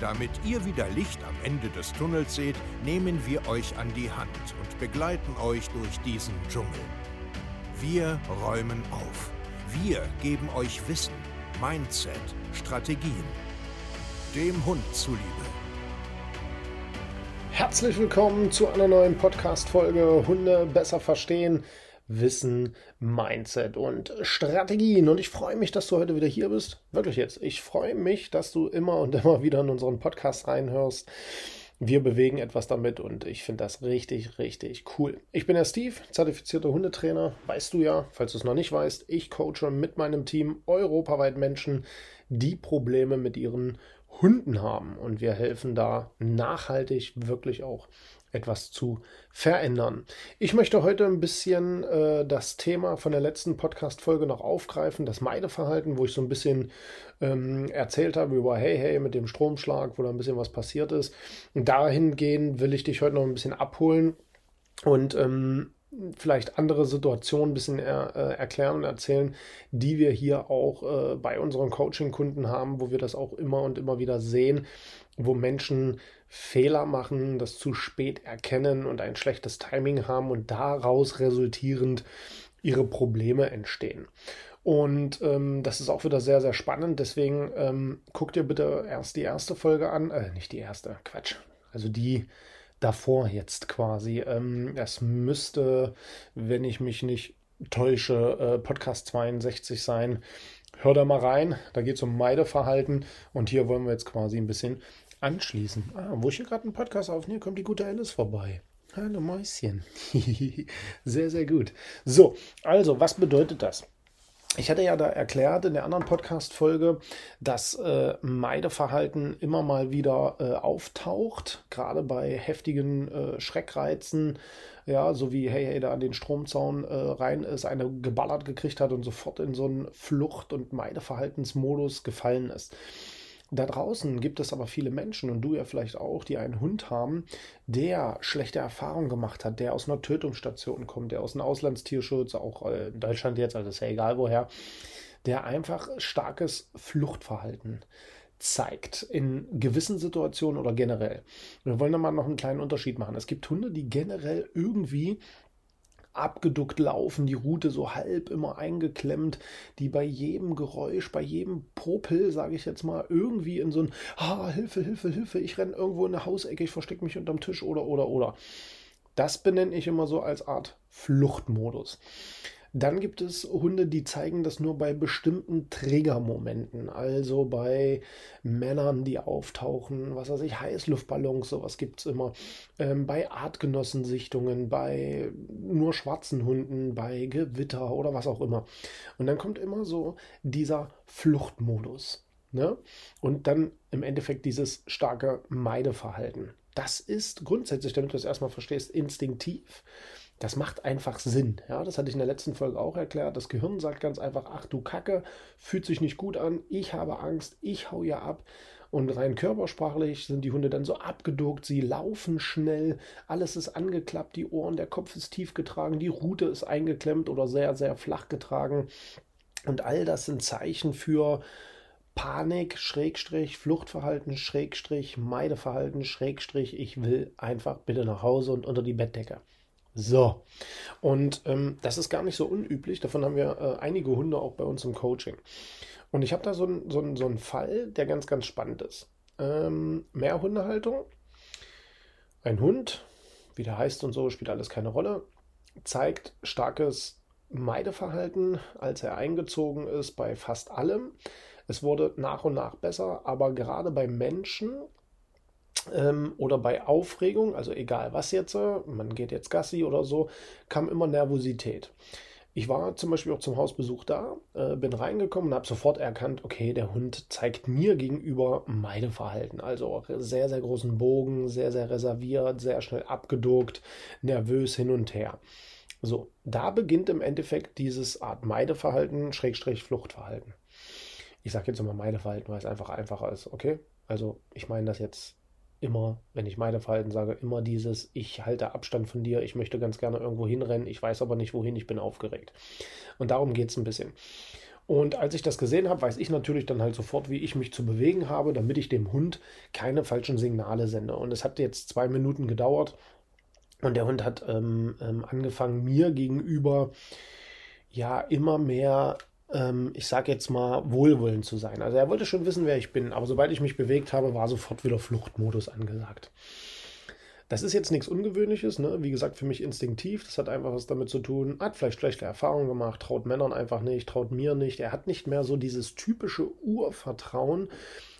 Damit ihr wieder Licht am Ende des Tunnels seht, nehmen wir euch an die Hand und begleiten euch durch diesen Dschungel. Wir räumen auf. Wir geben euch Wissen, Mindset, Strategien. Dem Hund zuliebe. Herzlich willkommen zu einer neuen Podcast-Folge Hunde besser verstehen. Wissen, Mindset und Strategien. Und ich freue mich, dass du heute wieder hier bist. Wirklich jetzt. Ich freue mich, dass du immer und immer wieder in unseren Podcast reinhörst. Wir bewegen etwas damit und ich finde das richtig, richtig cool. Ich bin der Steve, zertifizierter Hundetrainer. Weißt du ja, falls du es noch nicht weißt, ich coache mit meinem Team europaweit Menschen, die Probleme mit ihren Hunden haben. Und wir helfen da nachhaltig wirklich auch etwas zu verändern. Ich möchte heute ein bisschen äh, das Thema von der letzten Podcast-Folge noch aufgreifen, das Meideverhalten, wo ich so ein bisschen ähm, erzählt habe über Hey, hey, mit dem Stromschlag, wo da ein bisschen was passiert ist. Und dahingehend will ich dich heute noch ein bisschen abholen und ähm, vielleicht andere Situationen ein bisschen er, äh, erklären und erzählen, die wir hier auch äh, bei unseren Coaching-Kunden haben, wo wir das auch immer und immer wieder sehen, wo Menschen Fehler machen, das zu spät erkennen und ein schlechtes Timing haben und daraus resultierend ihre Probleme entstehen. Und ähm, das ist auch wieder sehr, sehr spannend. Deswegen ähm, guck dir bitte erst die erste Folge an. Äh, nicht die erste, Quatsch. Also die davor jetzt quasi. Ähm, es müsste, wenn ich mich nicht täusche, äh, Podcast 62 sein. Hör da mal rein. Da geht es um Meideverhalten. Und hier wollen wir jetzt quasi ein bisschen anschließen. Ah, wo ich hier gerade einen Podcast aufnehme, kommt die gute Alice vorbei. Hallo Mäuschen. sehr, sehr gut. So, also, was bedeutet das? Ich hatte ja da erklärt in der anderen Podcast-Folge, dass äh, Meideverhalten immer mal wieder äh, auftaucht, gerade bei heftigen äh, Schreckreizen, ja, so wie hey, hey, da an den Stromzaun äh, rein ist, eine geballert gekriegt hat und sofort in so einen Flucht- und Meideverhaltensmodus gefallen ist. Da draußen gibt es aber viele Menschen und du ja vielleicht auch, die einen Hund haben, der schlechte Erfahrungen gemacht hat, der aus einer Tötungsstation kommt, der aus einem Auslandstierschutz, auch äh, in Deutschland jetzt, also ist ja egal woher, der einfach starkes Fluchtverhalten zeigt in gewissen Situationen oder generell. Wir wollen da mal noch einen kleinen Unterschied machen. Es gibt Hunde, die generell irgendwie abgeduckt laufen, die Rute so halb immer eingeklemmt, die bei jedem Geräusch, bei jedem Popel, sage ich jetzt mal, irgendwie in so ein ah, Hilfe, Hilfe, Hilfe, ich renne irgendwo in eine Hausecke, ich verstecke mich unterm Tisch oder oder oder. Das benenne ich immer so als Art Fluchtmodus. Dann gibt es Hunde, die zeigen das nur bei bestimmten Triggermomenten, also bei Männern, die auftauchen, was weiß ich, Heißluftballons, sowas gibt es immer, ähm, bei Artgenossensichtungen, bei nur schwarzen Hunden, bei Gewitter oder was auch immer. Und dann kommt immer so dieser Fluchtmodus. Ne? Und dann im Endeffekt dieses starke Meideverhalten. Das ist grundsätzlich, damit du es erstmal verstehst, instinktiv. Das macht einfach Sinn. Ja, das hatte ich in der letzten Folge auch erklärt. Das Gehirn sagt ganz einfach, ach du Kacke, fühlt sich nicht gut an, ich habe Angst, ich hau ja ab. Und rein körpersprachlich sind die Hunde dann so abgeduckt, sie laufen schnell, alles ist angeklappt, die Ohren, der Kopf ist tief getragen, die Rute ist eingeklemmt oder sehr, sehr flach getragen. Und all das sind Zeichen für Panik, Schrägstrich, Fluchtverhalten, Schrägstrich, Meideverhalten, Schrägstrich, ich will einfach bitte nach Hause und unter die Bettdecke. So, und ähm, das ist gar nicht so unüblich. Davon haben wir äh, einige Hunde auch bei uns im Coaching. Und ich habe da so, ein, so, ein, so einen Fall, der ganz, ganz spannend ist. Ähm, Mehrhundehaltung. Ein Hund, wie der heißt und so, spielt alles keine Rolle, zeigt starkes Meideverhalten, als er eingezogen ist bei fast allem. Es wurde nach und nach besser, aber gerade bei Menschen ähm, oder bei Aufregung, also egal was jetzt, äh, man geht jetzt Gassi oder so, kam immer Nervosität. Ich war zum Beispiel auch zum Hausbesuch da, äh, bin reingekommen und habe sofort erkannt, okay, der Hund zeigt mir gegenüber Meideverhalten. Also sehr, sehr großen Bogen, sehr, sehr reserviert, sehr schnell abgeduckt, nervös hin und her. So, da beginnt im Endeffekt dieses Art Meideverhalten, Schrägstrich Fluchtverhalten. Ich sage jetzt immer Meideverhalten, weil es einfach einfacher ist, okay? Also ich meine das jetzt immer, wenn ich Meideverhalten sage, immer dieses, ich halte Abstand von dir, ich möchte ganz gerne irgendwo hinrennen, ich weiß aber nicht wohin, ich bin aufgeregt. Und darum geht es ein bisschen. Und als ich das gesehen habe, weiß ich natürlich dann halt sofort, wie ich mich zu bewegen habe, damit ich dem Hund keine falschen Signale sende. Und es hat jetzt zwei Minuten gedauert und der Hund hat ähm, ähm, angefangen, mir gegenüber ja immer mehr, ähm, ich sage jetzt mal, wohlwollend zu sein. Also er wollte schon wissen, wer ich bin, aber sobald ich mich bewegt habe, war sofort wieder Fluchtmodus angesagt. Das ist jetzt nichts Ungewöhnliches, ne? wie gesagt, für mich instinktiv. Das hat einfach was damit zu tun. Hat vielleicht schlechte Erfahrungen gemacht, traut Männern einfach nicht, traut mir nicht. Er hat nicht mehr so dieses typische Urvertrauen,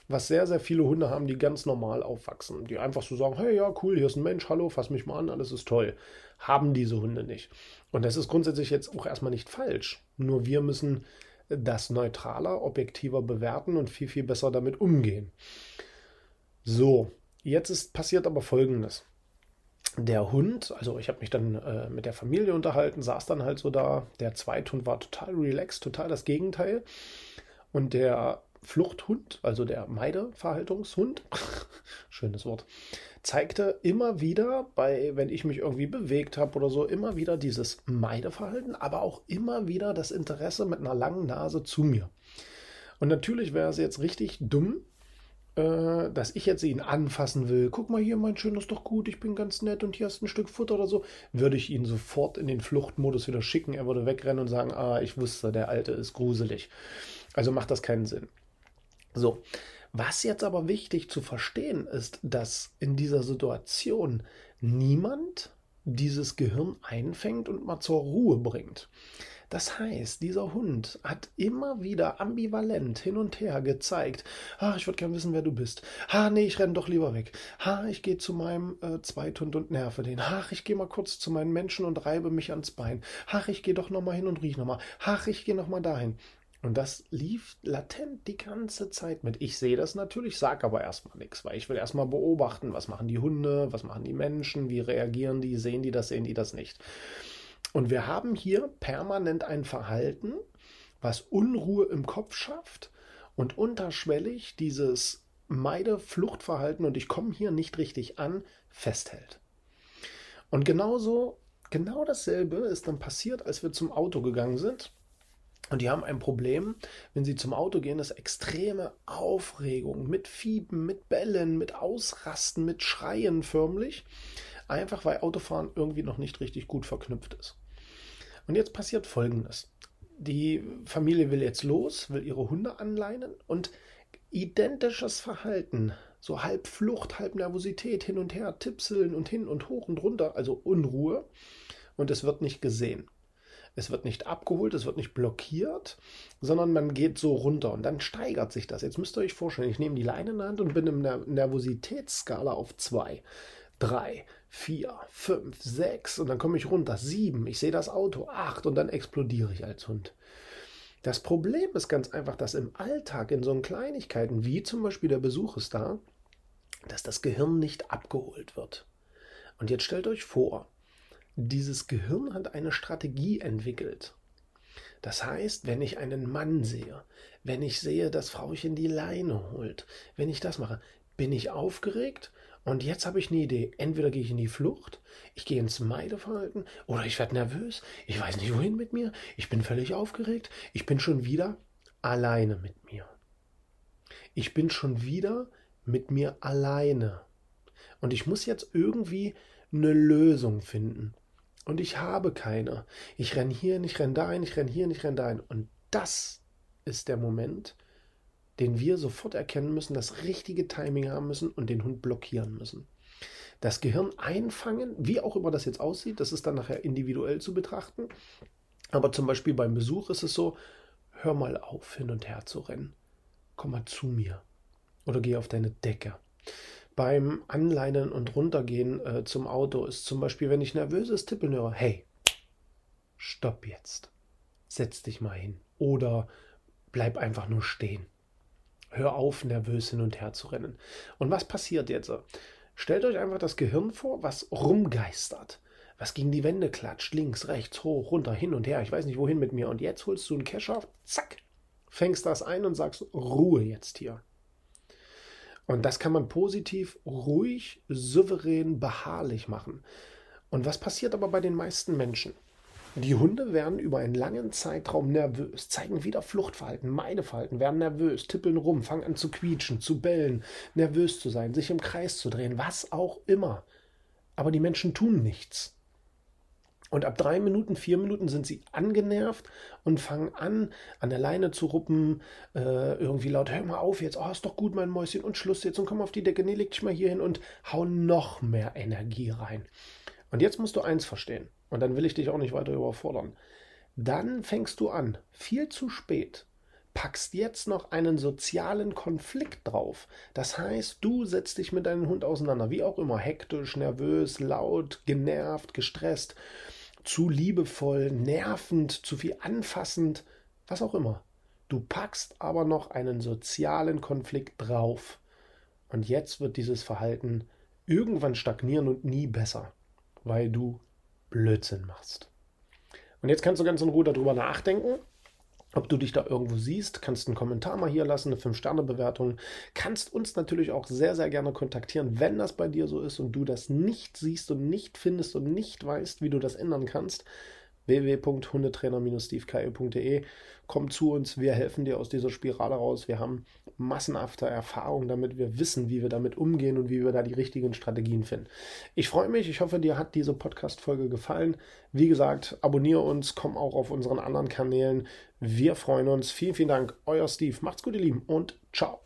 was sehr, sehr viele Hunde haben, die ganz normal aufwachsen. Die einfach so sagen: Hey, ja, cool, hier ist ein Mensch, hallo, fass mich mal an, alles ist toll. Haben diese Hunde nicht. Und das ist grundsätzlich jetzt auch erstmal nicht falsch. Nur wir müssen das neutraler, objektiver bewerten und viel, viel besser damit umgehen. So, jetzt ist passiert aber Folgendes der Hund, also ich habe mich dann äh, mit der Familie unterhalten, saß dann halt so da. Der Zweithund war total relaxed, total das Gegenteil. Und der Fluchthund, also der Meideverhaltungshund, schönes Wort, zeigte immer wieder, bei, wenn ich mich irgendwie bewegt habe oder so, immer wieder dieses Meideverhalten, aber auch immer wieder das Interesse mit einer langen Nase zu mir. Und natürlich wäre es jetzt richtig dumm, äh, dass ich jetzt ihn anfassen will, guck mal hier, mein Schön, ist doch gut, ich bin ganz nett und hier hast ein Stück Futter oder so, würde ich ihn sofort in den Fluchtmodus wieder schicken. Er würde wegrennen und sagen, ah, ich wusste, der Alte ist gruselig. Also macht das keinen Sinn. So, was jetzt aber wichtig zu verstehen ist, dass in dieser Situation niemand dieses Gehirn einfängt und mal zur Ruhe bringt. Das heißt, dieser Hund hat immer wieder ambivalent hin und her gezeigt, ah, ich würde gerne wissen, wer du bist. Ha, nee, ich renne doch lieber weg. Ha, ich gehe zu meinem äh, Zweithund und nerve den. Ach, ich gehe mal kurz zu meinen Menschen und reibe mich ans Bein. Ach, ich gehe doch nochmal hin und riech nochmal. Ach, ich gehe nochmal dahin. Und das lief latent die ganze Zeit mit. Ich sehe das natürlich, sage aber erstmal nichts, weil ich will erstmal beobachten, was machen die Hunde, was machen die Menschen, wie reagieren die, sehen die das, sehen die das nicht. Und wir haben hier permanent ein Verhalten, was Unruhe im Kopf schafft und unterschwellig dieses Meide-Fluchtverhalten und ich komme hier nicht richtig an, festhält. Und genauso, genau dasselbe ist dann passiert, als wir zum Auto gegangen sind. Und die haben ein Problem, wenn sie zum Auto gehen, ist extreme Aufregung mit Fieben, mit Bellen, mit Ausrasten, mit Schreien förmlich. Einfach weil Autofahren irgendwie noch nicht richtig gut verknüpft ist. Und jetzt passiert Folgendes. Die Familie will jetzt los, will ihre Hunde anleinen und identisches Verhalten, so halb Flucht, halb Nervosität, hin und her, Tipseln und hin und hoch und runter, also Unruhe. Und es wird nicht gesehen. Es wird nicht abgeholt, es wird nicht blockiert, sondern man geht so runter und dann steigert sich das. Jetzt müsst ihr euch vorstellen, ich nehme die Leine in der Hand und bin in der Nervositätsskala auf zwei drei, vier, fünf, sechs und dann komme ich runter, sieben, ich sehe das Auto, acht und dann explodiere ich als Hund. Das Problem ist ganz einfach, dass im Alltag in so Kleinigkeiten wie zum Beispiel der Besuch ist da, dass das Gehirn nicht abgeholt wird. Und jetzt stellt euch vor, dieses Gehirn hat eine Strategie entwickelt. Das heißt, wenn ich einen Mann sehe, wenn ich sehe, dass Frauchen die Leine holt, wenn ich das mache, bin ich aufgeregt und jetzt habe ich eine Idee. Entweder gehe ich in die Flucht, ich gehe ins Meideverhalten oder ich werde nervös, ich weiß nicht wohin mit mir, ich bin völlig aufgeregt, ich bin schon wieder alleine mit mir. Ich bin schon wieder mit mir alleine. Und ich muss jetzt irgendwie eine Lösung finden. Und ich habe keine. Ich renne hier, ich renne dahin, ich renne hier, ich renne dahin. Und das ist der Moment, den wir sofort erkennen müssen, das richtige Timing haben müssen und den Hund blockieren müssen. Das Gehirn einfangen, wie auch immer das jetzt aussieht, das ist dann nachher individuell zu betrachten. Aber zum Beispiel beim Besuch ist es so, hör mal auf, hin und her zu rennen. Komm mal zu mir. Oder geh auf deine Decke. Beim Anleinen und Runtergehen äh, zum Auto ist zum Beispiel, wenn ich nervöses Tippeln höre, hey, stopp jetzt. Setz dich mal hin. Oder bleib einfach nur stehen. Hör auf, nervös hin und her zu rennen. Und was passiert jetzt? Stellt euch einfach das Gehirn vor, was rumgeistert, was gegen die Wände klatscht, links, rechts, hoch, runter, hin und her, ich weiß nicht wohin mit mir. Und jetzt holst du einen Kescher, zack, fängst das ein und sagst, Ruhe jetzt hier. Und das kann man positiv, ruhig, souverän, beharrlich machen. Und was passiert aber bei den meisten Menschen? Die Hunde werden über einen langen Zeitraum nervös, zeigen wieder Fluchtverhalten, Meideverhalten, werden nervös, tippeln rum, fangen an zu quietschen, zu bellen, nervös zu sein, sich im Kreis zu drehen, was auch immer. Aber die Menschen tun nichts. Und ab drei Minuten, vier Minuten sind sie angenervt und fangen an, an der Leine zu ruppen, äh, irgendwie laut, hör mal auf jetzt, oh, ist doch gut, mein Mäuschen, und Schluss jetzt und komm auf die Decke, nee, leg dich mal hier hin und hau noch mehr Energie rein. Und jetzt musst du eins verstehen, und dann will ich dich auch nicht weiter überfordern. Dann fängst du an, viel zu spät, packst jetzt noch einen sozialen Konflikt drauf. Das heißt, du setzt dich mit deinem Hund auseinander, wie auch immer, hektisch, nervös, laut, genervt, gestresst zu liebevoll, nervend, zu viel anfassend, was auch immer. Du packst aber noch einen sozialen Konflikt drauf. Und jetzt wird dieses Verhalten irgendwann stagnieren und nie besser, weil du Blödsinn machst. Und jetzt kannst du ganz in Ruhe darüber nachdenken ob du dich da irgendwo siehst, kannst einen Kommentar mal hier lassen, eine 5-Sterne-Bewertung. Kannst uns natürlich auch sehr, sehr gerne kontaktieren, wenn das bei dir so ist und du das nicht siehst und nicht findest und nicht weißt, wie du das ändern kannst www.hundetrainer-stevekeiel.de. Komm zu uns, wir helfen dir aus dieser Spirale raus. Wir haben massenhafte Erfahrung damit, wir wissen, wie wir damit umgehen und wie wir da die richtigen Strategien finden. Ich freue mich, ich hoffe, dir hat diese Podcast-Folge gefallen. Wie gesagt, abonniere uns, komm auch auf unseren anderen Kanälen. Wir freuen uns. Vielen, vielen Dank, euer Steve. Macht's gut, ihr Lieben, und ciao.